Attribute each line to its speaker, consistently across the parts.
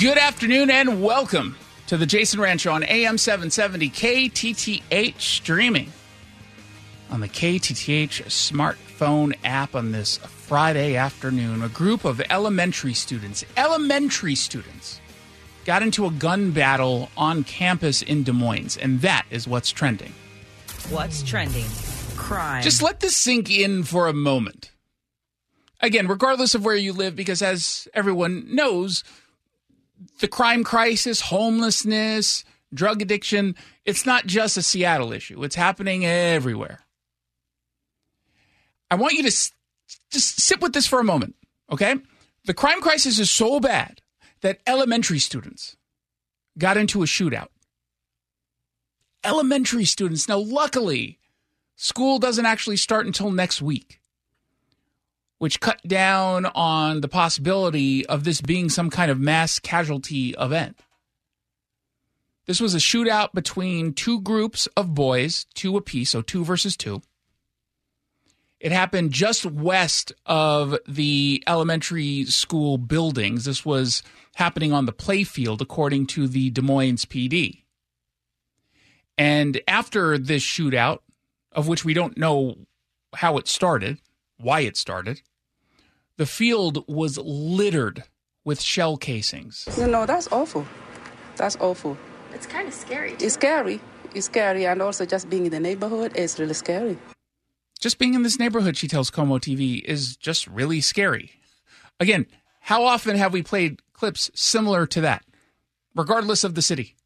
Speaker 1: Good afternoon and welcome to the Jason Rantz on AM 770 KTTH streaming on the KTTH smartphone app on this Friday afternoon. A group of elementary students, elementary students, got into a gun battle on campus in Des Moines, and that is what's trending.
Speaker 2: What's trending? Crime.
Speaker 1: Just let this sink in for a moment. Again, regardless of where you live, because as everyone knows, the crime crisis, homelessness, drug addiction, it's not just a Seattle issue. It's happening everywhere. I want you to just sit with this for a moment, okay? The crime crisis is so bad that elementary students got into a shootout. Elementary students. Now, luckily, school doesn't actually start until next week which cut down on the possibility of this being some kind of mass casualty event. This was a shootout between two groups of boys, two apiece, so two versus two. It happened just west of the elementary school buildings. This was happening on the playfield, according to the Des Moines PD. And after this shootout, of which we don't know how it started, why it started. The field was littered with shell casings.
Speaker 3: No, know, that's awful. That's awful.
Speaker 4: It's kind of scary. Too.
Speaker 3: It's scary. It's scary. And also, just being in the neighborhood is really scary.
Speaker 1: Just being in this neighborhood, she tells KOMO TV, is just really scary. Again, how often have we played clips similar to that, regardless of the city?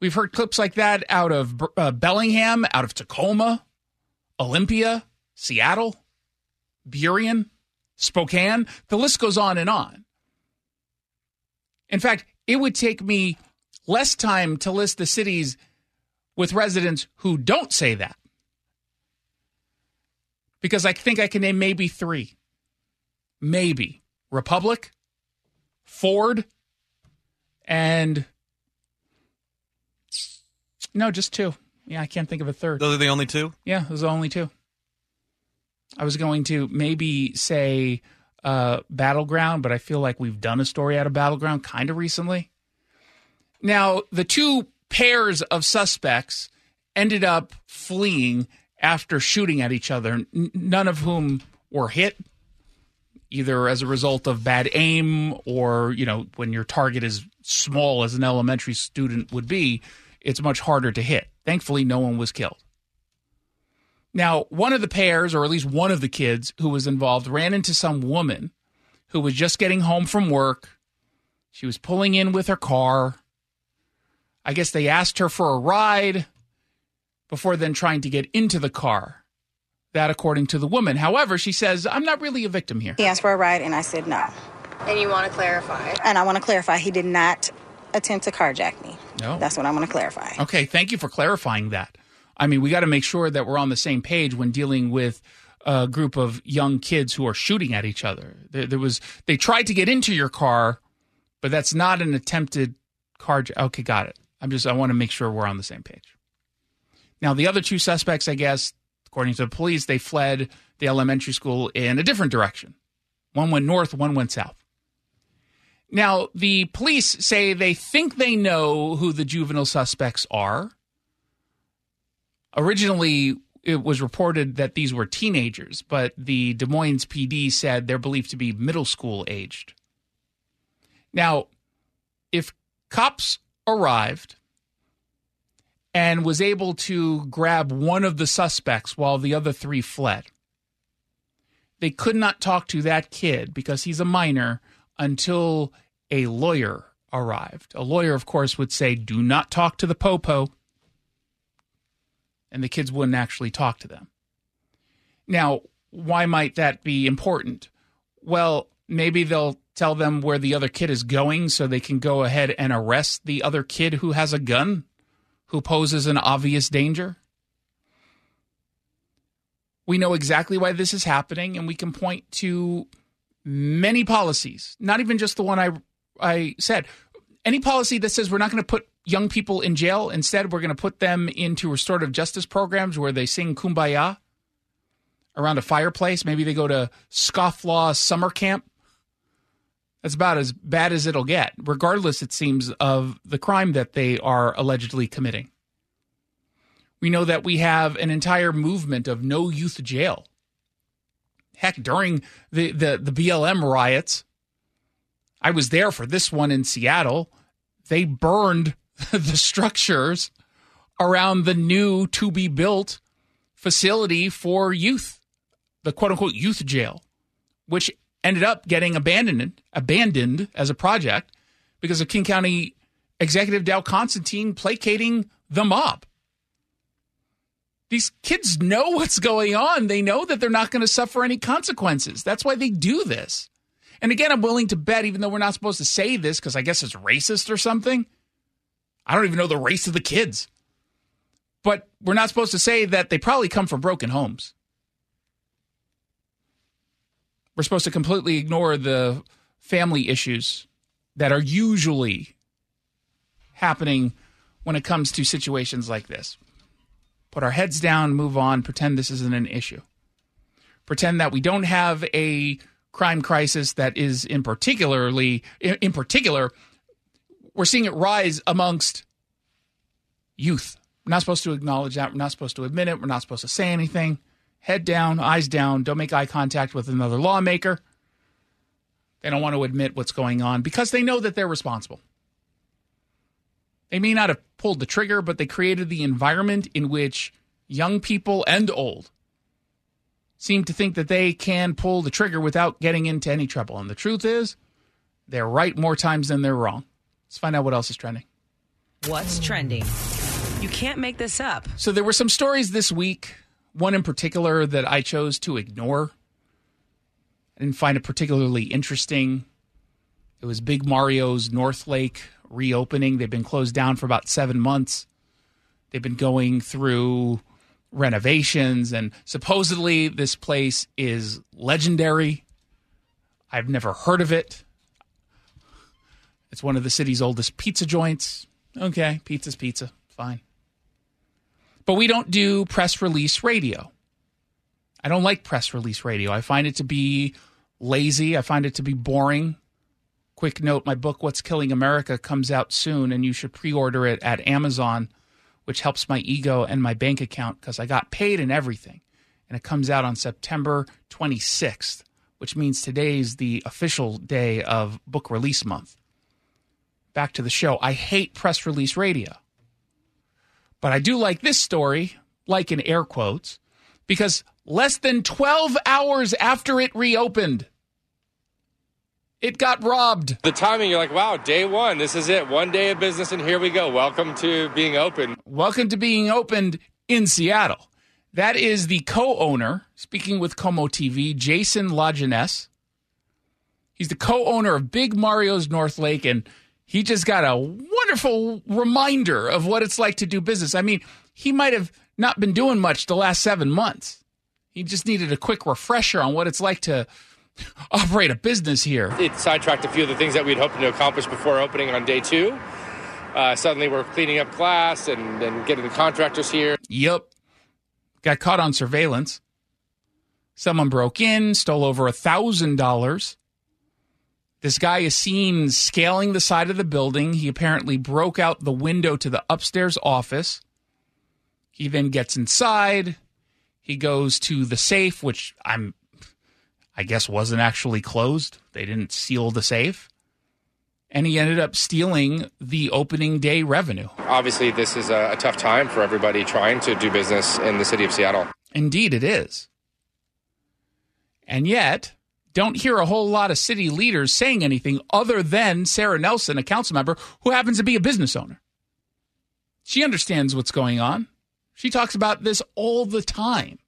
Speaker 1: We've heard clips like that out of uh, Bellingham, out of Tacoma, Olympia, Seattle, Burien, Spokane. The list goes on and on. In fact, it would take me less time to list the cities with residents who don't say that. Because I think I can name maybe three. Maybe. Republic, Ford, and no, just two. Yeah, I can't think of a third.
Speaker 5: Those are the only two?
Speaker 1: Yeah, those are the only two. I was going to maybe say uh, Battleground, but I feel like we've done a story out of Battleground kind of recently. Now, the two pairs of suspects ended up fleeing after shooting at each other, n- none of whom were hit, either as a result of bad aim or, you know, when your target is small as an elementary student would be, it's much harder to hit. Thankfully, no one was killed. Now, one of the pairs, or at least one of the kids who was involved, ran into some woman who was just getting home from work. She was pulling in with her car. I guess they asked her for a ride before then trying to get into the car. That, according to the woman. However, she says, I'm not really a victim here.
Speaker 6: He asked for a ride, and I said no.
Speaker 4: And you want to clarify?
Speaker 6: And I want to clarify, he did not attempt to carjack me.
Speaker 1: No.
Speaker 6: That's what I want to clarify.
Speaker 1: Okay, thank you for clarifying that. I mean, we got to make sure that we're on the same page when dealing with a group of young kids who are shooting at each other. There, there was they tried to get into your car, but that's not an attempted car. Okay, got it. I'm just I want to make sure we're on the same page. Now, the other two suspects, I guess, according to the police, they fled the elementary school in a different direction. One went north, one went south. Now, the police say they think they know who the juvenile suspects are. Originally, it was reported that these were teenagers, but the Des Moines PD said they're believed to be middle school aged. Now, if cops arrived and was able to grab one of the suspects while the other three fled, they could not talk to that kid because he's a minor until a lawyer arrived. A lawyer, of course, would say, Do not talk to the popo. And the kids wouldn't actually talk to them. Now, why might that be important? Well, maybe they'll tell them where the other kid is going so they can go ahead and arrest the other kid who has a gun, who poses an obvious danger. We know exactly why this is happening, and we can point to many policies, not even just the one I I said. Any policy that says we're not going to put young people in jail, instead we're going to put them into restorative justice programs where they sing kumbaya around a fireplace. Maybe they go to scofflaw summer camp. That's about as bad as it'll get, regardless, it seems, of the crime that they are allegedly committing. We know that we have an entire movement of no youth jail. Heck, during the, the, the BLM riots, I was there for this one in Seattle. They burned the structures around the new to be built facility for youth, the quote unquote youth jail, which ended up getting abandoned abandoned as a project because of King County Executive Dow Constantine placating the mob. These kids know what's going on. They know that they're not going to suffer any consequences. That's why they do this. And again, I'm willing to bet, even though we're not supposed to say this because I guess it's racist or something. I don't even know the race of the kids. But we're not supposed to say that they probably come from broken homes. We're supposed to completely ignore the family issues that are usually happening when it comes to situations like this. Put our heads down, move on, pretend this isn't an issue. Pretend that we don't have a crime crisis that is in particularly in particular we're seeing it rise amongst youth. We're not supposed to acknowledge that. We're not supposed to admit it. We're not supposed to say anything. Head down, eyes down. Don't make eye contact with another lawmaker. They don't want to admit what's going on because they know that they're responsible. They may not have pulled the trigger, but they created the environment in which young people and old seem to think that they can pull the trigger without getting into any trouble. And the truth is, they're right more times than they're wrong. Let's find out what else is trending.
Speaker 2: What's trending? You can't make this up.
Speaker 1: So there were some stories this week, one in particular that I chose to ignore. I didn't find it particularly interesting. It was Big Mario's North Lake reopening. They've been closed down for about seven months. They've been going through renovations, and supposedly this place is legendary. I've never heard of it. It's one of the city's oldest pizza joints. Okay, pizza's pizza. Fine. But we don't do press release radio. I don't like press release radio. I find it to be lazy. I find it to be boring. Quick note my book, What's Killing America, comes out soon, and you should pre order it at Amazon, which helps my ego and my bank account because I got paid and everything. And it comes out on September 26th, which means today's the official day of book release month back to the show. I hate press release radio. But I do like this story, like in air quotes, because less than 12 hours after it reopened, it got robbed.
Speaker 5: The timing, you're like, wow, day one, this is it. One day of business, and here we go. Welcome to being open.
Speaker 1: Welcome to being opened in Seattle. That is the co owner, speaking with KOMO TV, Jason Lajeunesse. He's the co owner of Big Mario's North Lake. And he just got a wonderful reminder of what it's like to do business. I mean, he might have not been doing much the last seven months. He just needed a quick refresher on what it's like to operate a business here.
Speaker 5: It sidetracked a few of the things that we'd hoped to accomplish before opening on day two. Uh, suddenly we're cleaning up glass and, and getting the contractors here.
Speaker 1: Yep. Got caught on surveillance. Someone broke in, stole over a thousand dollars. This guy is seen scaling the side of the building. He apparently broke out the window to the upstairs office. He then gets inside. He goes to the safe, which I'm, I guess, wasn't actually closed. They didn't seal the safe. And he ended up stealing the opening day revenue.
Speaker 5: Obviously, this is a, a tough time for everybody trying to do business in the city of Seattle.
Speaker 1: Indeed, it is. And yet, don't hear a whole lot of city leaders saying anything other than Sarah Nelson, a council member who happens to be a business owner. She understands what's going on. She talks about this all the time.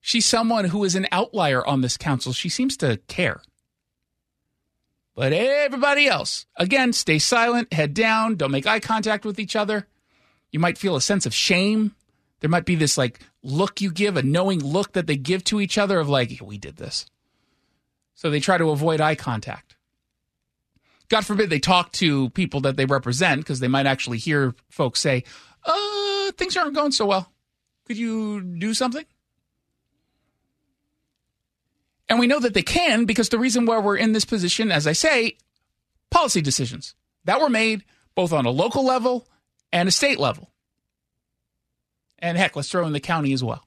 Speaker 1: She's someone who is an outlier on this council. She seems to care. But everybody else, again, stay silent, head down, don't make eye contact with each other. You might feel a sense of shame there might be this like look you give, a knowing look that they give to each other of like, we did this. So they try to avoid eye contact. God forbid they talk to people that they represent because they might actually hear folks say, uh, things aren't going so well. Could you do something? And we know that they can because the reason why we're in this position, as I say, policy decisions that were made both on a local level and a state level. And heck, let's throw in the county as well.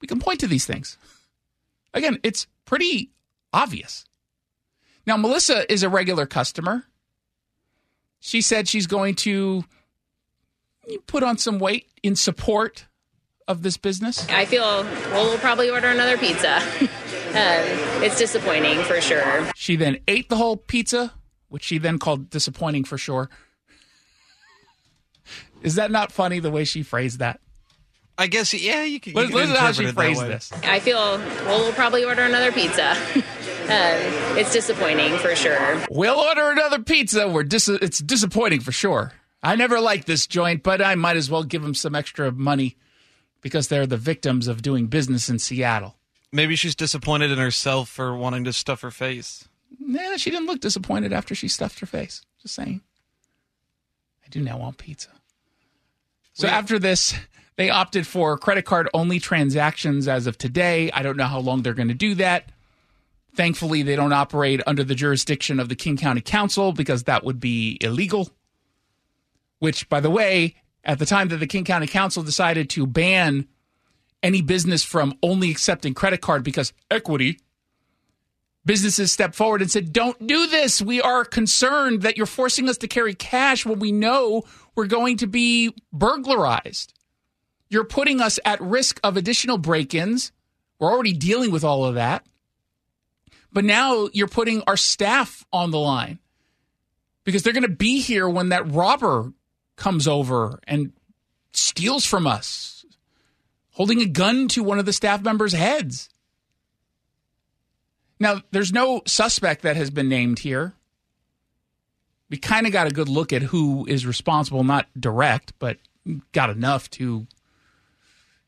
Speaker 1: We can point to these things. Again, it's pretty obvious. Now, Melissa is a regular customer. She said she's going to put on some weight in support of this business.
Speaker 4: I feel, well, we'll probably order another pizza. um, it's disappointing for sure.
Speaker 1: She then ate the whole pizza, which she then called disappointing for sure. Is that not funny the way she phrased that?
Speaker 7: I guess yeah, you can. You
Speaker 1: Listen to how
Speaker 7: interpret
Speaker 1: she
Speaker 7: it
Speaker 1: phrased this.
Speaker 4: I feel, well, we'll probably order another pizza. um, it's disappointing for sure.
Speaker 1: We'll order another pizza. We're dis- it's disappointing for sure. I never liked this joint, but I might as well give them some extra money because they're the victims of doing business in Seattle.
Speaker 7: Maybe she's disappointed in herself for wanting to stuff her face.
Speaker 1: Nah, she didn't look disappointed after she stuffed her face. Just saying. I do now want pizza. So after this, they opted for credit card only transactions as of today. I don't know how long they're going to do that. Thankfully, they don't operate under the jurisdiction of the King County Council because that would be illegal. Which, by the way, at the time that the King County Council decided to ban any business from only accepting credit card because equity, businesses stepped forward and said, Don't do this. We are concerned that you're forcing us to carry cash when we know we're going to be burglarized. You're putting us at risk of additional break ins. We're already dealing with all of that. But now you're putting our staff on the line because they're going to be here when that robber comes over and steals from us, holding a gun to one of the staff members' heads. Now, there's no suspect that has been named here. We kind of got a good look at who is responsible, not direct, but got enough to,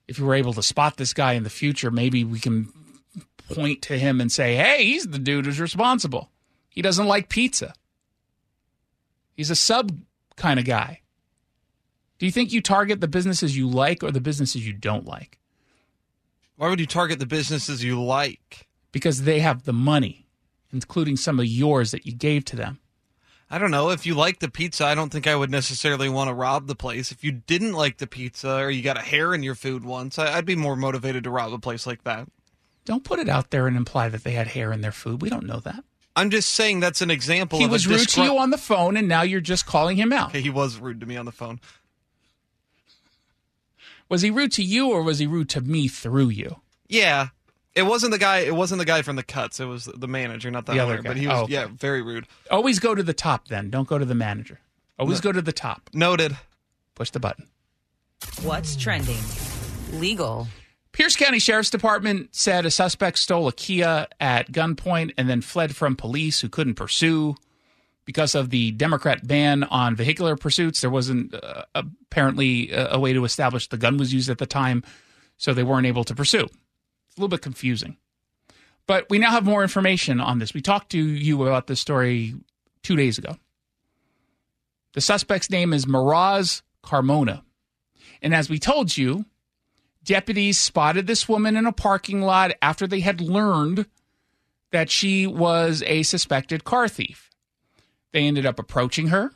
Speaker 1: if you were able to spot this guy in the future, maybe we can point to him and say, hey, he's the dude who's responsible. He doesn't like pizza. He's a sub kind of guy. Do you think you target the businesses you like or the businesses you don't like?
Speaker 7: Why would you target the businesses you like?
Speaker 1: Because they have the money, including some of yours that you gave to them.
Speaker 7: I don't know. If you like the pizza, I don't think I would necessarily want to rob the place. If you didn't like the pizza or you got a hair in your food once, I'd be more motivated to rob a place like that.
Speaker 1: Don't put it out there and imply that they had hair in their food. We don't know that.
Speaker 7: I'm just saying that's an example.
Speaker 1: He was rude to you on the phone, and now you're just calling him out.
Speaker 7: Okay, he was rude to me on the phone.
Speaker 1: Was he rude to you, or was he rude to me through you?
Speaker 7: Yeah, it wasn't the guy. It wasn't the guy from the cuts. It was the manager, not the,
Speaker 1: The other
Speaker 7: owner.
Speaker 1: guy.
Speaker 7: But he was
Speaker 1: Oh, okay.
Speaker 7: yeah, very rude.
Speaker 1: Always go to the top, then. Don't go to the manager. Always go to the top.
Speaker 7: Noted.
Speaker 1: Push the button.
Speaker 2: What's trending? Legal.
Speaker 1: Pierce County Sheriff's Department said a suspect stole a Kia at gunpoint and then fled from police who couldn't pursue because of the Democrat ban on vehicular pursuits. There wasn't uh, apparently a, a way to establish the gun was used at the time, so they weren't able to pursue. A little bit confusing. But we now have more information on this. We talked to you about this story two days ago. The suspect's name is Miraz Carmona. And as we told you, deputies spotted this woman in a parking lot after they had learned that she was a suspected car thief. They ended up approaching her,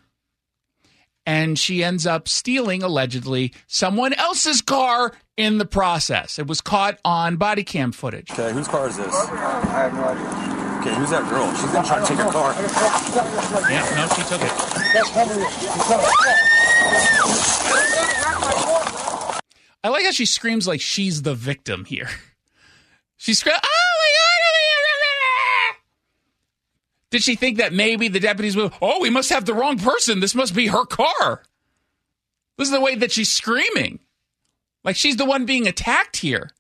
Speaker 1: and she ends up stealing, allegedly, someone else's car in the process. It was caught on body cam footage.
Speaker 8: Okay, whose car is this? I have no idea. Okay, who's that girl? She's gonna trying to take your car.
Speaker 1: Yeah, no, she took it. I like how she screams like she's the victim here. She screams, "Oh ah my god!" Did she think that maybe the deputies would, Oh, we must have the wrong person. This must be her car. This is the way that she's screaming, like she's the one being attacked here.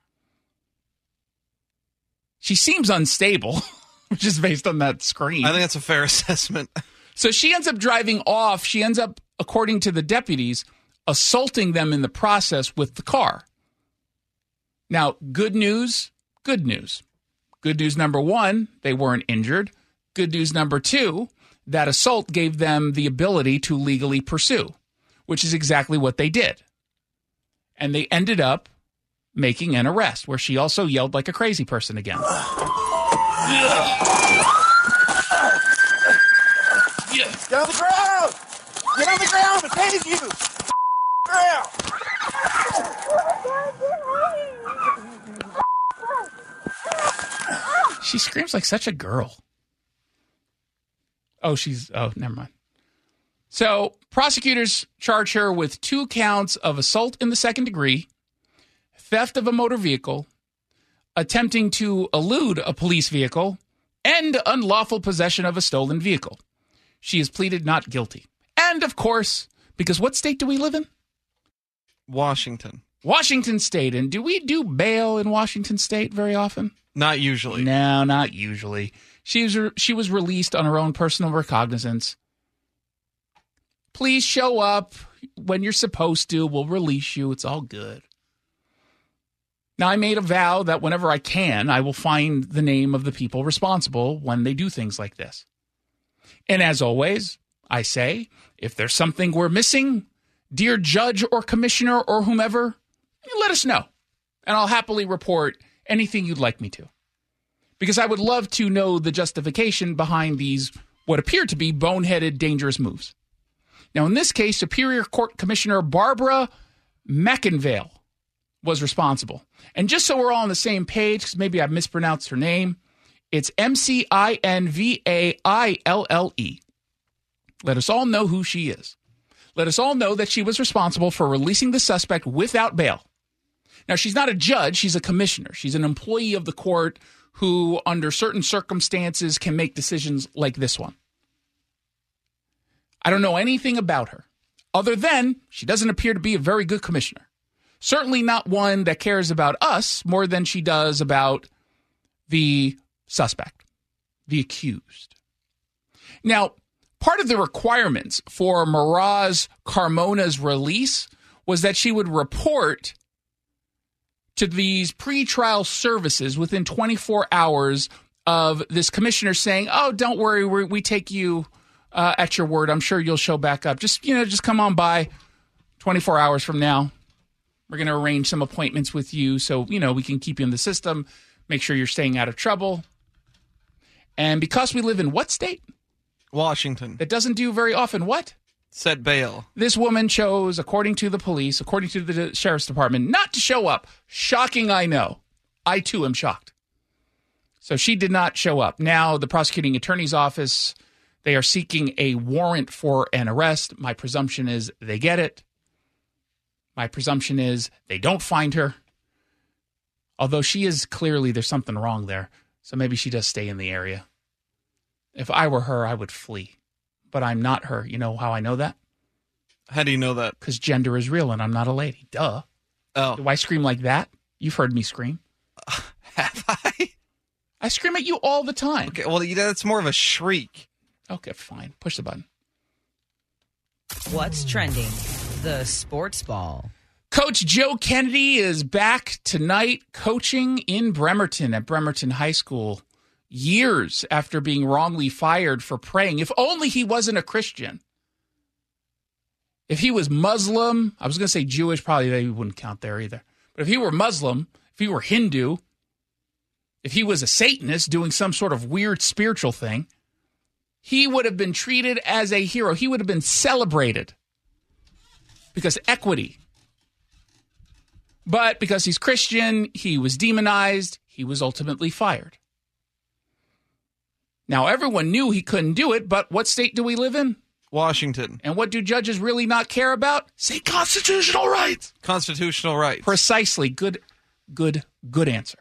Speaker 1: She seems unstable, which is based on that scream.
Speaker 7: I think that's a fair assessment.
Speaker 1: So she ends up driving off. She ends up, according to the deputies, assaulting them in the process with the car. Now, good news, good news. Good news number one, they weren't injured. Good news number two, that assault gave them the ability to legally pursue, which is exactly what they did. And they ended up making an arrest, where she also yelled like a crazy person again.
Speaker 8: Get on the ground! Get on the ground and tase you! Ground!
Speaker 1: She screams like such a girl. Oh, she's oh, never mind. So, prosecutors charge her with two counts of assault in the second degree, theft of a motor vehicle, attempting to elude a police vehicle, and unlawful possession of a stolen vehicle. She has pleaded not guilty. And of course, because what state do we live in?
Speaker 7: Washington.
Speaker 1: Washington state. And do we do bail in Washington state very often?
Speaker 7: Not usually.
Speaker 1: No, not usually. She was she was released on her own personal recognizance. Please show up when you're supposed to. We'll release you. It's all good. Now, I made a vow that whenever I can, I will find the name of the people responsible when they do things like this. And as always, I say, if there's something we're missing, dear judge or commissioner or whomever, let us know. And I'll happily report anything you'd like me to. Because I would love to know the justification behind these, what appear to be boneheaded, dangerous moves. Now, in this case, Superior Court Commissioner Barbara McInvaille was responsible. And just so we're all on the same page, because maybe I've mispronounced her name, it's M C I N V A I L L E. Let us all know who she is. Let us all know that she was responsible for releasing the suspect without bail. Now, she's not a judge, she's a commissioner. She's an employee of the court who, under certain circumstances, can make decisions like this one. I don't know anything about her, other than she doesn't appear to be a very good commissioner. Certainly not one that cares about us more than she does about the suspect, the accused. Now, part of the requirements for Miraz Carmona's release was that she would report to these pretrial services within 24 hours of this commissioner saying, "Oh, don't worry, we we take you uh, at your word. I'm sure you'll show back up. Just you know, just come on by 24 hours from now. We're going to arrange some appointments with you, so you know we can keep you in the system. Make sure you're staying out of trouble. And because we live in what state
Speaker 7: Washington.
Speaker 1: that doesn't do very often, what
Speaker 7: Set bail.
Speaker 1: this woman chose, according to the police, according to the sheriff's department, not to show up. Shocking, I know. I too am shocked. So she did not show up. Now, the prosecuting attorney's office, they are seeking a warrant for an arrest. My presumption is they get it. My presumption is they don't find her. Although she is clearly, there's something wrong there. So maybe she does stay in the area. If I were her, I would flee. But I'm not her. You know how I know that?
Speaker 7: How do you know that?
Speaker 1: because gender is real and I'm not a lady. Duh.
Speaker 7: Oh,
Speaker 1: Do I scream like that? You've heard me scream.
Speaker 7: have I?
Speaker 1: I scream at you all the time.
Speaker 7: Okay, well, that's more of a shriek.
Speaker 1: Okay, fine. Push the button.
Speaker 2: What's trending? The sports ball.
Speaker 1: Coach Joe Kennedy is back tonight coaching in Bremerton at Bremerton High School years after being wrongly fired for praying. If only he wasn't a Christian. If he was Muslim, I was going to say Jewish, probably they wouldn't count there either. But if he were Muslim, if he were Hindu, if he was a Satanist doing some sort of weird spiritual thing, he would have been treated as a hero. He would have been celebrated because equity. But because he's Christian, he was demonized. He was ultimately fired. Now, everyone knew he couldn't do it, but what state do we live in?
Speaker 7: Washington.
Speaker 1: And what do judges really not care about? Say constitutional rights.
Speaker 7: Constitutional rights.
Speaker 1: Precisely. Good, good, good answer.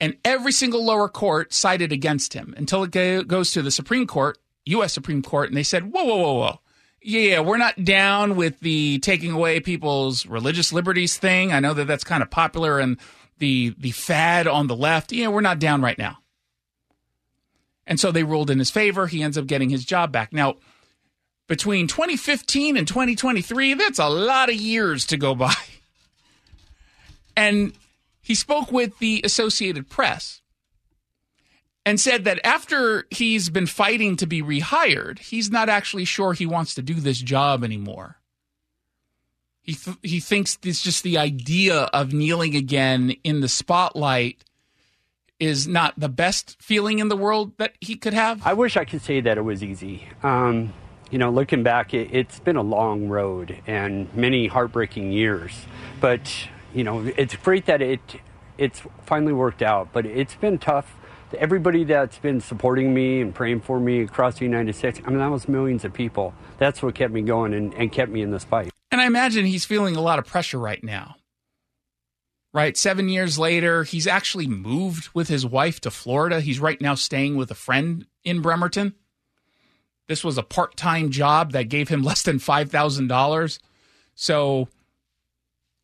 Speaker 1: And every single lower court sided against him until it go- goes to the Supreme Court, U.S. Supreme Court, and they said, whoa, whoa, whoa, whoa. Yeah, we're not down with the taking away people's religious liberties thing. I know that that's kind of popular and the the fad on the left. Yeah, we're not down right now. And so they ruled in his favor. He ends up getting his job back. Now, between 2015 and 2023, that's a lot of years to go by. And he spoke with the Associated Press and said that after he's been fighting to be rehired, he's not actually sure he wants to do this job anymore. He th- he thinks it's just the idea of kneeling again in the spotlight is not the best feeling in the world that he could have.
Speaker 9: I wish I could say that it was easy. Um, you know, looking back, it, it's been a long road and many heartbreaking years. But you know, it's great that it it's finally worked out. But it's been tough. Everybody that's been supporting me and praying for me across the United States, I mean, that was millions of people. That's what kept me going and, and kept me in this fight.
Speaker 1: And I imagine he's feeling a lot of pressure right now. Right? Seven years later, he's actually moved with his wife to Florida. He's right now staying with a friend in Bremerton. This was a part time job that gave him less than $5,000. So,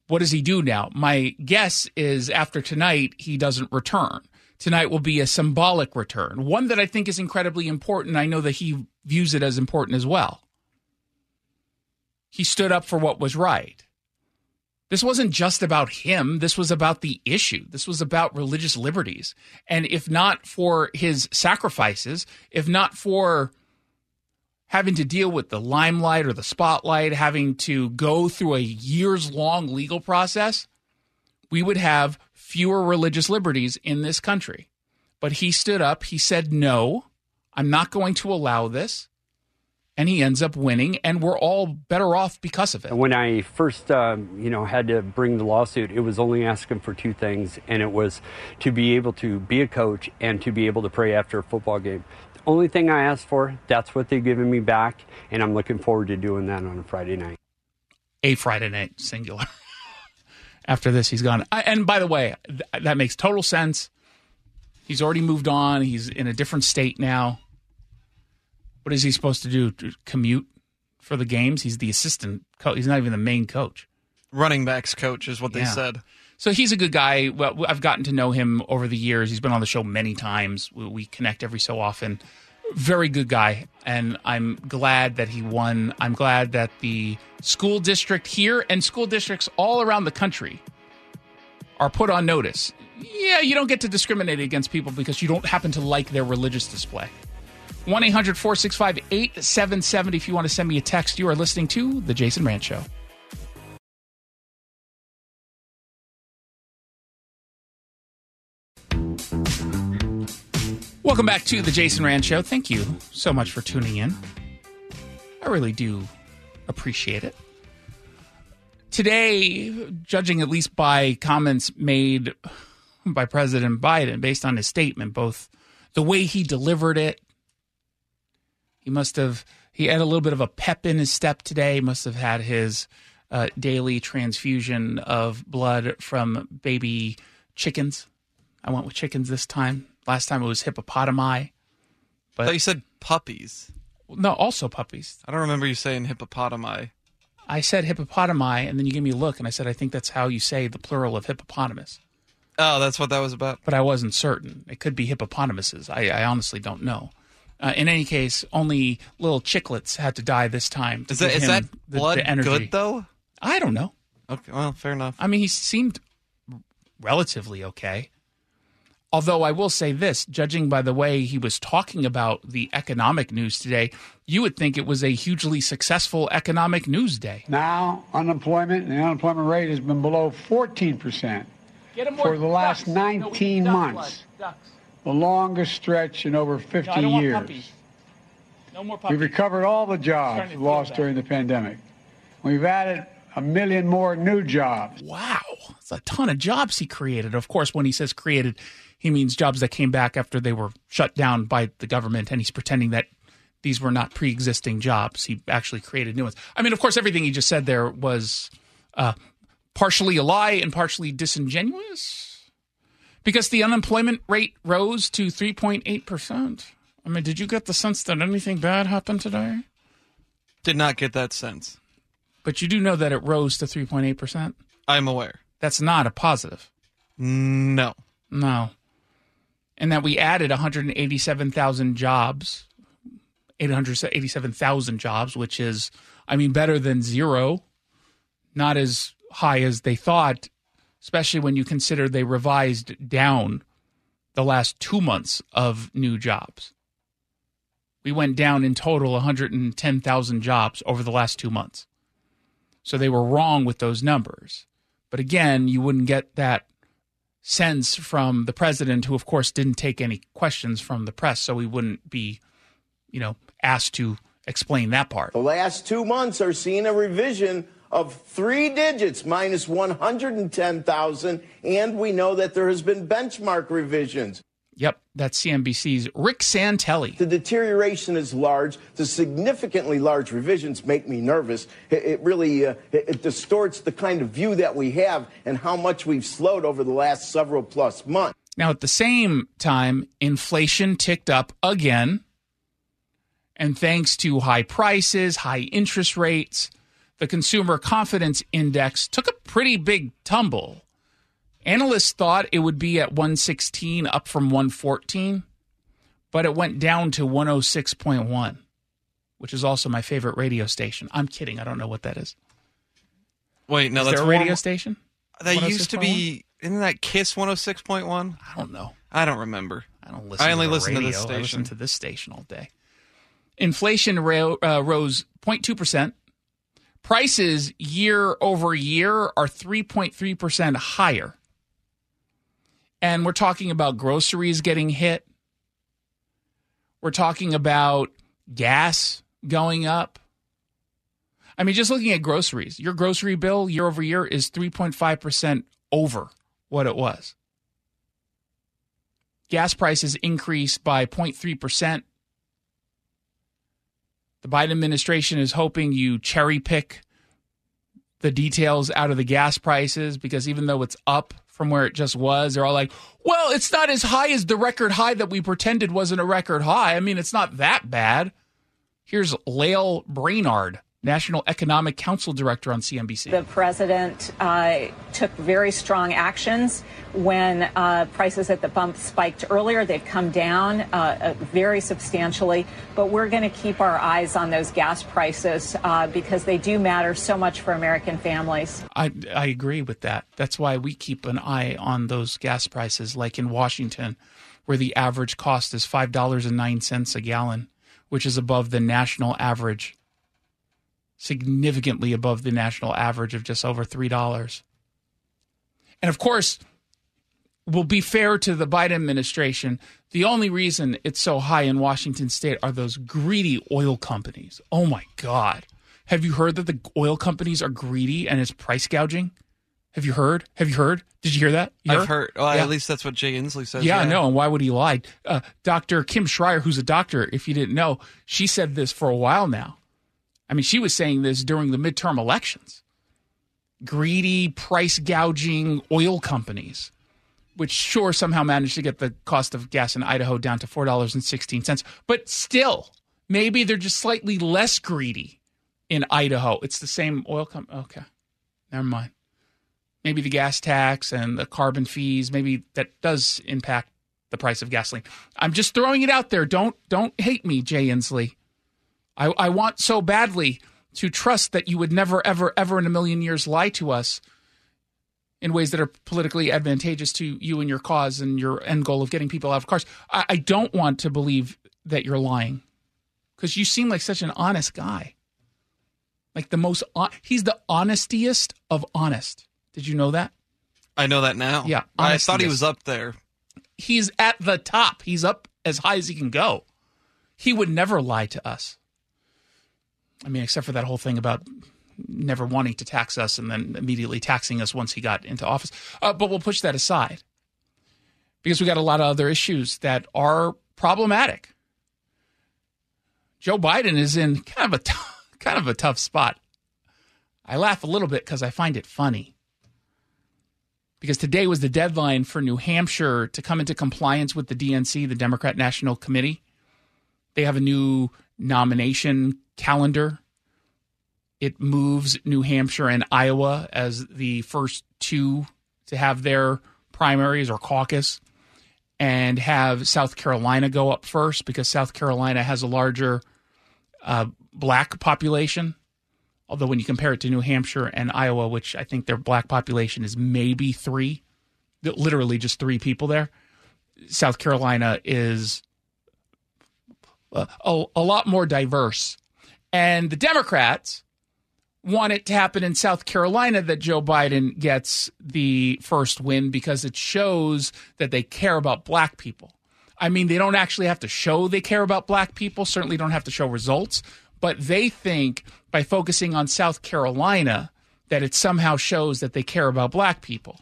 Speaker 1: what does he do now? My guess is after tonight, he doesn't return. Tonight will be a symbolic return, one that I think is incredibly important. I know that he views it as important as well he stood up for what was right. This wasn't just about him. This was about the issue. This was about religious liberties. And if not for his sacrifices, if not for having to deal with the limelight or the spotlight, having to go through a years long legal process, we would have fewer religious liberties in this country. But he stood up. He said, no, I'm not going to allow this and he ends up winning, and we're all better off because of it.
Speaker 9: When I first, um, you know, had to bring the lawsuit, it was only asking for two things, and it was to be able to be a coach and to be able to pray after a football game. The only thing I asked for, that's what they've given me back, and I'm looking forward to doing that on a Friday night.
Speaker 1: A Friday night, singular. after this, he's gone. I, and by the way, th- that makes total sense. He's already moved on. He's in a different state now. What is he supposed to do? To commute for the games? He's the assistant coach. He's not even the main coach.
Speaker 7: Running backs coach is what they
Speaker 1: Yeah.
Speaker 7: said.
Speaker 1: So he's a good guy. Well, I've gotten to know him over the years. He's been on the show many times. We connect every so often. Very good guy, and I'm glad that he won. I'm glad that the school district here and school districts all around the country are put on notice. Yeah, you don't get to discriminate against people because you don't happen to like their religious display. 1 800 465 8770 if you want to send me a text. You are listening to The Jason Rantz Show. Welcome back to The Jason Rantz Show. Thank you so much for tuning in. I really do appreciate it. Today, judging at least by comments made by President Biden based on his statement, both the way he delivered it, he must have he had a little bit of a pep in his step today. Must have had his uh, daily transfusion of blood from baby chickens. I went with chickens this time. Last time it was hippopotami.
Speaker 7: I
Speaker 1: But
Speaker 7: thought you said puppies.
Speaker 1: no, also puppies.
Speaker 7: I don't remember you saying hippopotami.
Speaker 1: I said hippopotami, and then you gave me a look, and I said I think that's how you say the plural of hippopotamus.
Speaker 7: Oh, that's what that was about.
Speaker 1: But I wasn't certain. It could be hippopotamuses. I, I honestly don't know. Uh, in any case, only little chicklets had to die this time. To
Speaker 7: Is that
Speaker 1: give
Speaker 7: is
Speaker 1: him
Speaker 7: that
Speaker 1: the-
Speaker 7: blood
Speaker 1: the energy.
Speaker 7: good though?
Speaker 1: I don't know.
Speaker 7: Okay, well, fair enough.
Speaker 1: I mean, he seemed relatively okay. Although I will say this, judging by the way he was talking about the economic news today, you would think it was a hugely successful economic news day.
Speaker 10: Now, unemployment and the unemployment rate has been below 14% for the last 19 months, the longest stretch in over 50 years.
Speaker 1: No more puppies.
Speaker 10: We've recovered all the jobs
Speaker 1: Starting to feel
Speaker 10: lost
Speaker 1: that.
Speaker 10: during the pandemic. We've added a million more new jobs.
Speaker 1: Wow, that's a ton of jobs he created. Of course, when he says created, he means jobs that came back after they were shut down by the government, and he's pretending that these were not pre-existing jobs. He actually created new ones. I mean, of course, everything he just said there was uh, partially a lie and partially disingenuous, because the unemployment rate rose to three point eight percent. I mean, did you get the sense that anything bad happened today?
Speaker 7: Did not get that sense.
Speaker 1: But you do know that it rose to three point eight percent.
Speaker 7: I'm aware.
Speaker 1: That's not a positive.
Speaker 7: No.
Speaker 1: No. And that we added 187,000 jobs, 887,000 jobs, which is, I mean, better than zero. Not as high as they thought, especially when you consider they revised down the last two months of new jobs. We went down in total 110,000 jobs over the last two months. So they were wrong with those numbers. But again, you wouldn't get that sense from the president, who, of course, didn't take any questions from the press. So he wouldn't be, you know, asked to explain that part.
Speaker 11: The last two months are seeing a revision of three digits, minus 110,000. And we know that there has been benchmark revisions.
Speaker 1: Yep, that's CNBC's Rick Santelli.
Speaker 11: The deterioration is large. The significantly large revisions make me nervous. It, it really uh, it, it distorts the kind of view that we have and how much we've slowed over the last several plus months.
Speaker 1: Now, at the same time, inflation ticked up again. And thanks to high prices, high interest rates, the consumer confidence index took a pretty big tumble. Analysts thought it would be at 116, up from 114, but it went down to 106.1, which is also my favorite radio station. I'm kidding. I don't know what that is.
Speaker 7: Wait, no,
Speaker 1: is
Speaker 7: that's
Speaker 1: there a radio
Speaker 7: one-
Speaker 1: station?
Speaker 7: That used to be. Isn't that Kiss 106.1?
Speaker 1: I don't know.
Speaker 7: I don't remember.
Speaker 1: I don't listen.
Speaker 7: I only
Speaker 1: to the
Speaker 7: listen
Speaker 1: radio.
Speaker 7: to this
Speaker 1: I listen
Speaker 7: station.
Speaker 1: to this station all day. Inflation ro- uh, rose 0.2 percent. Prices year over year are 3.3 percent higher, and we're talking about groceries getting hit. We're talking about gas going up. I mean, just looking at groceries, your grocery bill year over year is 3.5 percent over what it was. Gas prices increased by 0.3%. The Biden administration is hoping you cherry pick the details out of the gas prices because even though it's up from where it just was, they're all like, well, it's not as high as the record high that we pretended wasn't a record high. I mean, it's not that bad. Here's Lael Brainard, National Economic Council Director on CNBC.
Speaker 12: The president uh, took very strong actions when uh, prices at the pump spiked earlier. They've come down uh, uh, very substantially, but we're going to keep our eyes on those gas prices uh, because they do matter so much for American families.
Speaker 1: I, I agree with that. That's why we keep an eye on those gas prices, like in Washington, where the average cost is $5.09 a gallon, which is above the national average, significantly above the national average of just over $3. And of course, we'll be fair to the Biden administration. The only reason it's so high in Washington state are those greedy oil companies. Oh my God. Have you heard that the oil companies are greedy and it's price gouging? Have you heard? Have you heard? Did you hear that? You
Speaker 7: I've heard. Well,
Speaker 1: Yeah.
Speaker 7: At least that's what Jay Inslee says.
Speaker 1: Yeah, I know. And why would he lie? Uh, Dr. Kim Schrier, who's a doctor, if you didn't know, she said this for a while now. I mean, she was saying this during the midterm elections. Greedy, price gouging oil companies, which sure somehow managed to get the cost of gas in Idaho down to $4.16. But still, maybe they're just slightly less greedy in Idaho. It's the same oil company. Okay. Never mind maybe the gas tax and the carbon fees maybe that does impact the price of gasoline i'm just throwing it out there don't don't hate me jay inslee I, I want so badly to trust that you would never ever ever in a million years lie to us in ways that are politically advantageous to you and your cause and your end goal of getting people out of cars i, I don't want to believe that you're lying because you seem like such an honest guy like the most hon- he's the honestiest of honest did you know that?
Speaker 7: I know that now.
Speaker 1: Yeah,
Speaker 7: I thought he was up there.
Speaker 1: He's at the top. He's up as high as he can go. He would never lie to us. I mean, except for that whole thing about never wanting to tax us and then immediately taxing us once he got into office. Uh, but we'll push that aside because we got a lot of other issues that are problematic. Joe Biden is in kind of a t- kind of a tough spot. I laugh a little bit because I find it funny because today was the deadline for New Hampshire to come into compliance with the DNC, the Democrat National Committee. They have a new nomination calendar. It moves New Hampshire and Iowa as the first two to have their primaries or caucus, and have South Carolina go up first because South Carolina has a larger uh, black population. Although when you compare it to New Hampshire and Iowa, which I think their black population is maybe three, literally just three people there, South Carolina is a, a, a lot more diverse. And the Democrats want it to happen in South Carolina that Joe Biden gets the first win because it shows that they care about black people. I mean, they don't actually have to show they care about black people, certainly don't have to show results, but they think by focusing on South Carolina that it somehow shows that they care about black people.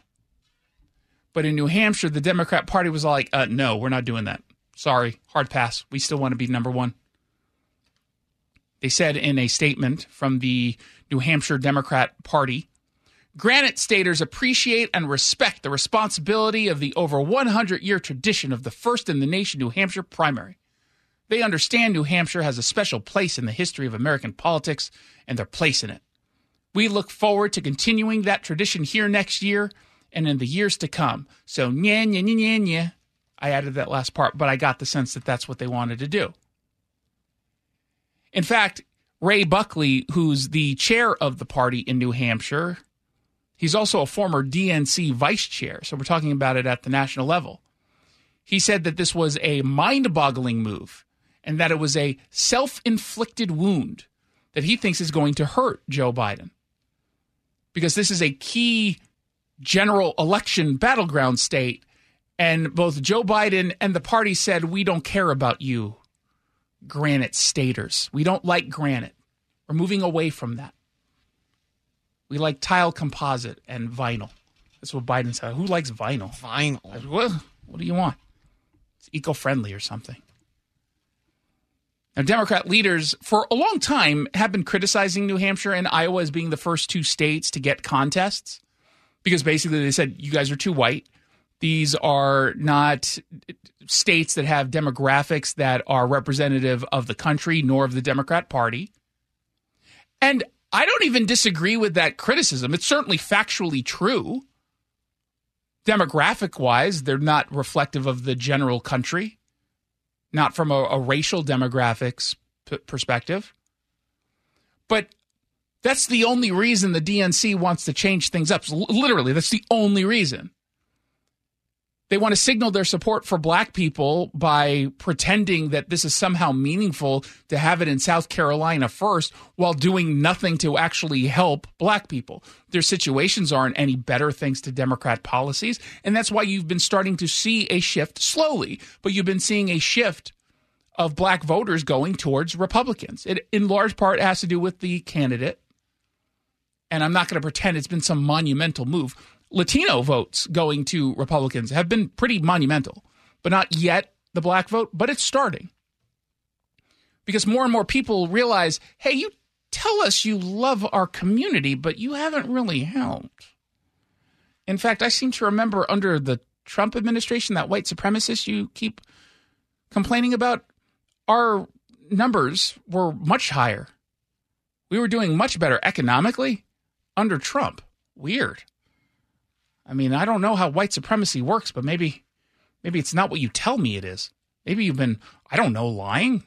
Speaker 1: But in New Hampshire, the Democrat Party was like, uh, no, we're not doing that. Sorry, hard pass. We still want to be number one. They said in a statement from the New Hampshire Democrat Party Granite Staters appreciate and respect the responsibility of the over 100 year tradition of the first in the nation New Hampshire primary. They understand New Hampshire has a special place in the history of American politics and their place in it. We look forward to continuing that tradition here next year and in the years to come. So, nya, nya, nya, nya, nya. I added that last part, but I got the sense that that's what they wanted to do. In fact, Ray Buckley, who's the chair of the party in New Hampshire, he's also a former DNC vice chair. So we're talking about it at the national level. He said that this was a mind boggling move and that it was a self inflicted wound that he thinks is going to hurt Joe Biden. Because this is a key general election battleground state. And both Joe Biden and the party said, We don't care about you, granite staters. We don't like granite. We're moving away from that. We like tile composite and vinyl. That's what Biden said. Who likes vinyl?
Speaker 7: Vinyl.
Speaker 1: What, what do you want? It's eco friendly or something. Now, Democrat leaders for a long time have been criticizing New Hampshire and Iowa as being the first two states to get contests because basically they said, you guys are too white. These are not states that have demographics that are representative of the country nor of the Democrat Party. And I don't even disagree with that criticism. It's certainly factually true. Demographic wise, they're not reflective of the general country, not from a, a racial demographics p- perspective. But that's the only reason the DNC wants to change things up. Literally, that's the only reason. They want to signal their support for black people by pretending that this is somehow meaningful to have it in South Carolina first while doing nothing to actually help black people. Their situations aren't any better thanks to Democrat policies. And that's why you've been starting to see a shift slowly, but you've been seeing a shift of black voters going towards Republicans. It in large part has to do with the candidate. And I'm not going to pretend it's been some monumental move. Latino votes going to Republicans have been pretty monumental, but not yet the black vote, but it's starting. Because more and more people realize hey, you tell us you love our community, but you haven't really helped. In fact, I seem to remember under the Trump administration, that white supremacist you keep complaining about, our numbers were much higher. We were doing much better economically under Trump. Weird. I mean, I don't know how white supremacy works, but maybe maybe it's not what you tell me it is. Maybe you've been, I don't know, lying.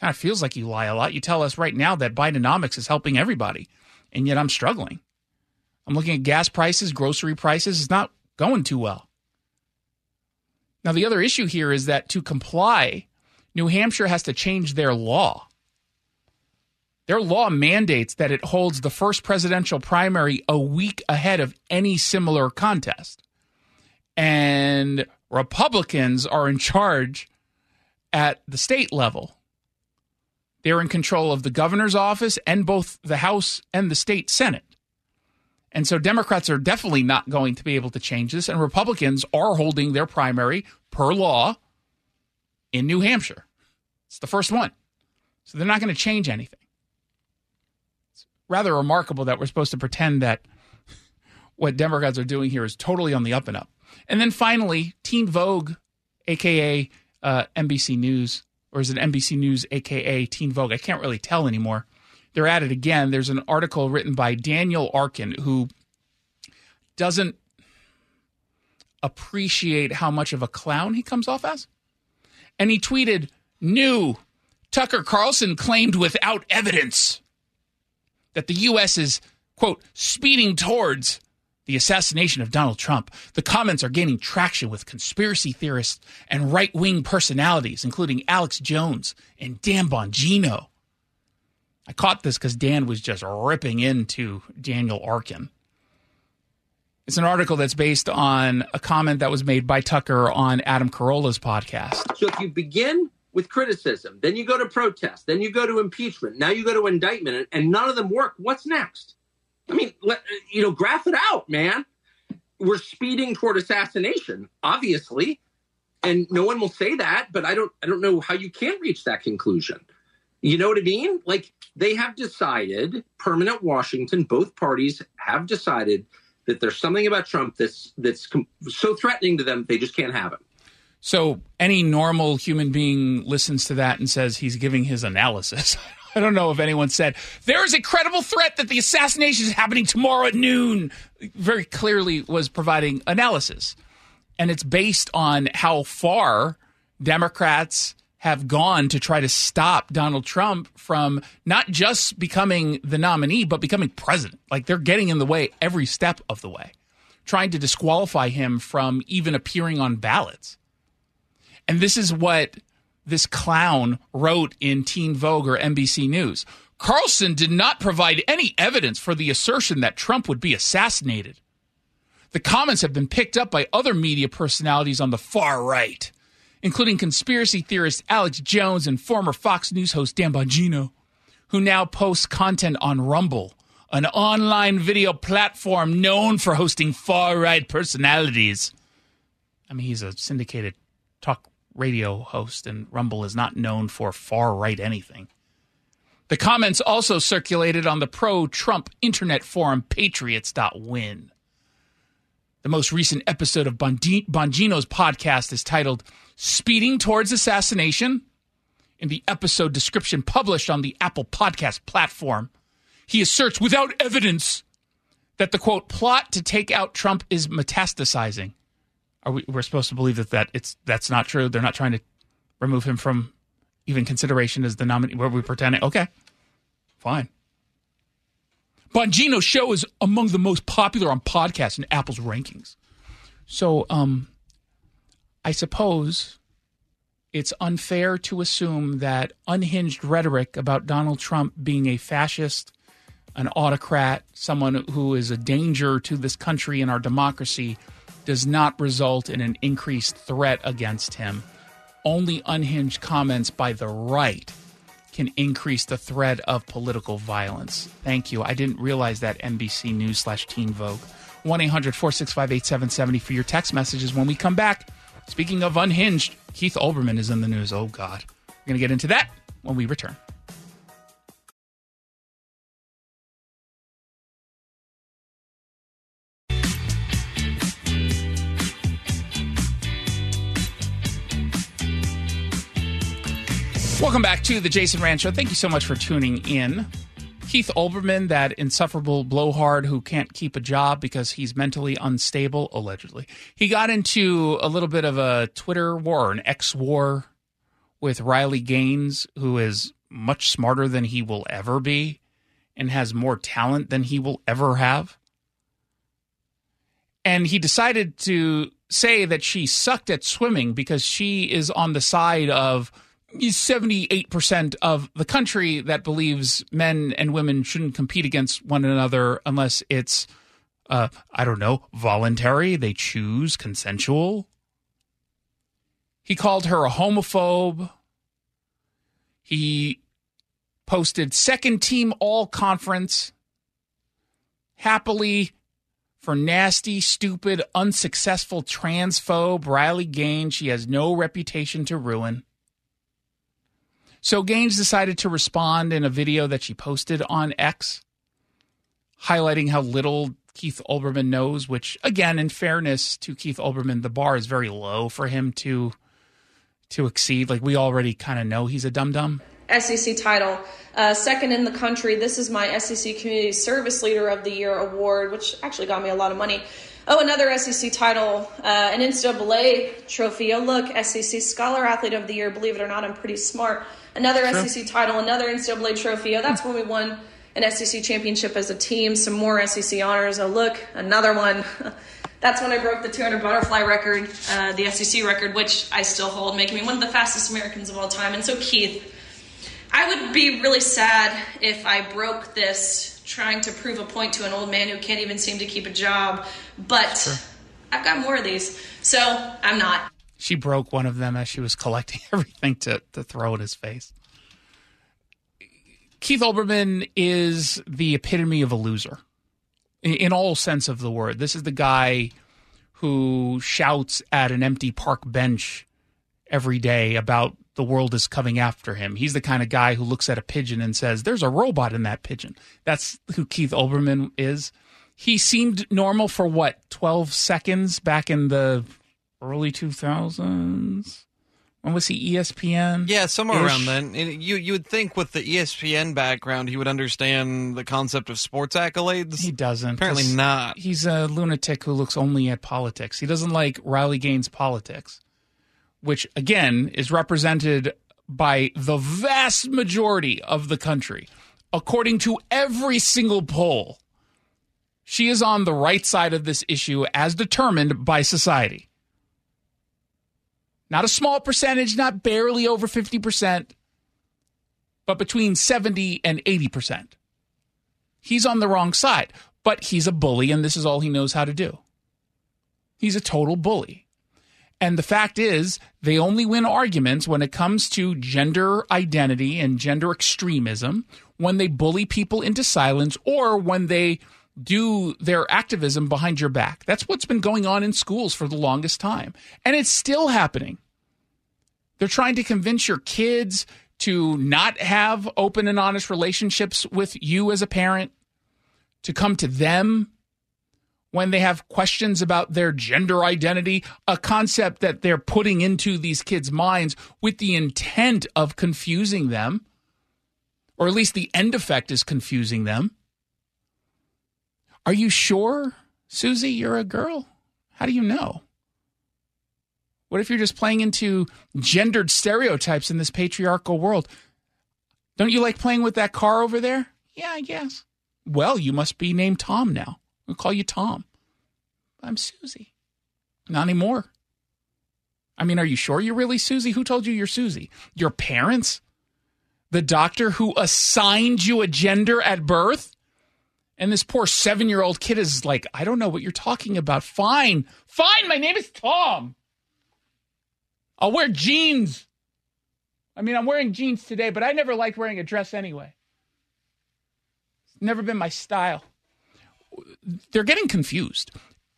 Speaker 1: Kind of feels like you lie a lot. You tell us right now that Bidenomics is helping everybody, and yet I'm struggling. I'm looking at gas prices, grocery prices. It's not going too well. Now, the other issue here is that to comply, New Hampshire has to change their law. Their law mandates that it holds the first presidential primary a week ahead of any similar contest. And Republicans are in charge at the state level. They're in control of the governor's office and both the House and the state Senate. And so Democrats are definitely not going to be able to change this. And Republicans are holding their primary per law in New Hampshire. It's the first one. So they're not going to change anything rather remarkable that we're supposed to pretend that what Democrats are doing here is totally on the up and up. And then finally, Teen Vogue, aka uh, NBC News, or is it NBC News, aka Teen Vogue? I can't really tell anymore. They're at it again. There's an article written by Daniel Arkin who doesn't appreciate how much of a clown he comes off as. And he tweeted, New Tucker Carlson claimed without evidence that the U.S. is, quote, speeding towards the assassination of Donald Trump. The comments are gaining traction with conspiracy theorists and right wing personalities, including Alex Jones and Dan Bongino. I caught this because Dan was just ripping into Daniel Arkin. It's an article that's based on a comment that was made by Tucker on Adam Carolla's podcast.
Speaker 13: So if you begin with criticism, then you go to protest, then you go to impeachment, now you go to indictment, and none of them work, what's next? I mean, let, you know, graph it out, man. We're speeding toward assassination, obviously, and no one will say that. But I don't, I don't know how you can reach that conclusion. You know what I mean? Like they have decided, permanent Washington, both parties have decided that there's something about Trump that's that's com- so threatening to them they just can't have it.
Speaker 1: So any normal human being listens to that and says he's giving his analysis. I don't know if anyone said there is a credible threat that the assassination is happening tomorrow at noon. Very clearly was providing analysis, and it's based on how far Democrats have gone to try to stop Donald Trump from not just becoming the nominee, but becoming president. Like they're getting in the way every step of the way, trying to disqualify him from even appearing on ballots. And this is what this clown wrote in Teen Vogue or NBC News. Carlson did not provide any evidence for the assertion that Trump would be assassinated. The comments have been picked up by other media personalities on the far right, including conspiracy theorist Alex Jones and former Fox News host Dan Bongino, who now posts content on Rumble, an online video platform known for hosting far right personalities. I mean, he's a syndicated talk radio host, and Rumble is not known for far right anything. The comments also circulated on the pro Trump internet forum patriots.win. The most recent episode of Bongino's podcast is titled Speeding Towards Assassination. In the episode description published on the Apple Podcast platform, he asserts without evidence that the quote plot to take out Trump is metastasizing. Are we we're supposed to believe that, that it's that's not true? They're not trying to remove him from even consideration as the nominee. Were we pretending? Okay, fine. Bongino's show is among the most popular on podcasts in Apple's rankings. So, um, I suppose it's unfair to assume that unhinged rhetoric about Donald Trump being a fascist, an autocrat, someone who is a danger to this country and our democracy does not result in an increased threat against him. Only unhinged comments by the right can increase the threat of political violence. Thank you. I didn't realize that NBC News slash Teen Vogue. 1 800 465 8770 for your text messages. When we come back, speaking of unhinged, Keith Olbermann is in the news. Oh, God. We're going to get into that when we return. Welcome back to the Jason Rantz Show. Thank you so much for tuning in. Keith Olbermann, that insufferable blowhard who can't keep a job because he's mentally unstable, allegedly. He got into a little bit of a Twitter war, an X war with Riley Gaines, who is much smarter than he will ever be and has more talent than he will ever have. And he decided to say that she sucked at swimming because she is on the side of 78% of the country that believes men and women shouldn't compete against one another unless it's, uh, I don't know, voluntary, they choose, consensual. He called her a homophobe. He posted second team all conference happily for nasty, stupid, unsuccessful transphobe Riley Gaines. She has no reputation to ruin. So Gaines decided to respond in a video that she posted on X, highlighting how little Keith Olbermann knows, which again, in fairness to Keith Olbermann, the bar is very low for him to to exceed. Like we already kind of know he's a dum dum.
Speaker 14: SEC title, uh, second in the country. This is my SEC Community Service Leader of the Year award, which actually got me a lot of money. Oh, another SEC title, uh, an NCAA trophy. Oh, look, SEC Scholar Athlete of the Year. Believe it or not, I'm pretty smart. Another sure. SEC title, another NCAA trophy. Oh, that's when we won an SEC championship as a team. Some more SEC honors. Oh, look, another one. that's when I broke the 200 butterfly record, uh, the SEC record, which I still hold, making me one of the fastest Americans of all time. And so, Keith, I would be really sad if I broke this trying to prove a point to an old man who can't even seem to keep a job. But sure. I've got more of these, so I'm not.
Speaker 1: She broke one of them as she was collecting everything to, to throw in his face. Keith Olbermann is the epitome of a loser in, in all sense of the word. This is the guy who shouts at an empty park bench every day about the world is coming after him. He's the kind of guy who looks at a pigeon and says, There's a robot in that pigeon. That's who Keith Olbermann is. He seemed normal for what, 12 seconds back in the early 2000s? When was he ESPN?
Speaker 7: Yeah, somewhere around then. You you would think with the ESPN background he would understand the concept of sports accolades.
Speaker 1: He doesn't.
Speaker 7: Apparently not.
Speaker 1: He's a lunatic who looks only at politics. He doesn't like Riley Gaines politics, which again is represented by the vast majority of the country. According to every single poll, she is on the right side of this issue as determined by society. Not a small percentage, not barely over 50%, but between 70 and 80%. He's on the wrong side, but he's a bully, and this is all he knows how to do. He's a total bully. And the fact is, they only win arguments when it comes to gender identity and gender extremism, when they bully people into silence, or when they do their activism behind your back. That's what's been going on in schools for the longest time. And it's still happening. They're trying to convince your kids to not have open and honest relationships with you as a parent, to come to them when they have questions about their gender identity, a concept that they're putting into these kids' minds with the intent of confusing them, or at least the end effect is confusing them. Are you sure, Susie, you're a girl? How do you know? What if you're just playing into gendered stereotypes in this patriarchal world? Don't you like playing with that car over there? Yeah, I guess. Well, you must be named Tom now. We'll call you Tom. I'm Susie. Not anymore. I mean, are you sure you're really Susie? Who told you you're Susie? Your parents? The doctor who assigned you a gender at birth? And this poor seven year old kid is like, I don't know what you're talking about. Fine. Fine. My name is Tom. I'll wear jeans. I mean, I'm wearing jeans today, but I never liked wearing a dress anyway. It's never been my style. They're getting confused.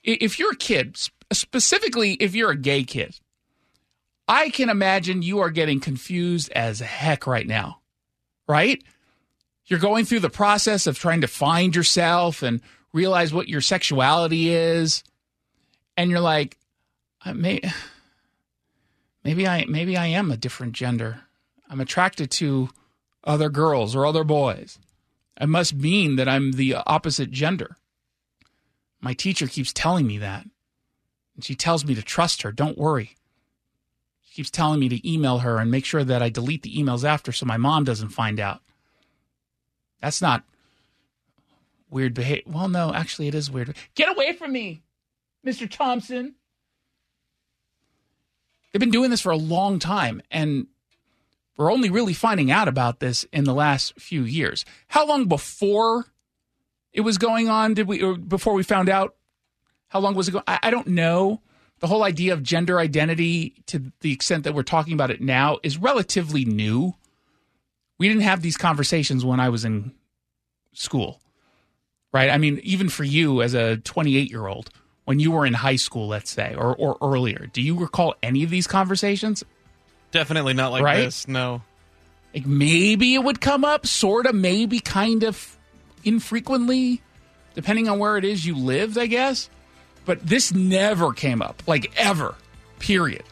Speaker 1: If you're a kid, specifically if you're a gay kid, I can imagine you are getting confused as heck right now, right? You're going through the process of trying to find yourself and realize what your sexuality is. And you're like, I may maybe I maybe I am a different gender. I'm attracted to other girls or other boys. It must mean that I'm the opposite gender. My teacher keeps telling me that. And she tells me to trust her. Don't worry. She keeps telling me to email her and make sure that I delete the emails after so my mom doesn't find out. That's not weird behavior. Well, no, actually, it is weird. Get away from me, Mr. Thompson. They've been doing this for a long time, and we're only really finding out about this in the last few years. How long before it was going on did we, or before we found out? How long was it going? I, I don't know. The whole idea of gender identity, to the extent that we're talking about it now, is relatively new. We didn't have these conversations when I was in school, right? I mean, even for you as a 28 year old, when you were in high school, let's say, or, or earlier. Do you recall any of these conversations?
Speaker 7: Definitely not like right? this. No.
Speaker 1: Like maybe it would come up, sort of, maybe, kind of, infrequently, depending on where it is you lived, I guess. But this never came up, like ever, period,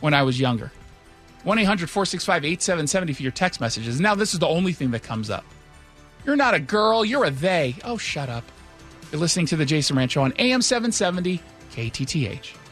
Speaker 1: when I was younger. 1 800 465 8770 for your text messages. Now, this is the only thing that comes up. You're not a girl, you're a they. Oh, shut up. You're listening to the Jason Rantz Show on AM 770 KTTH.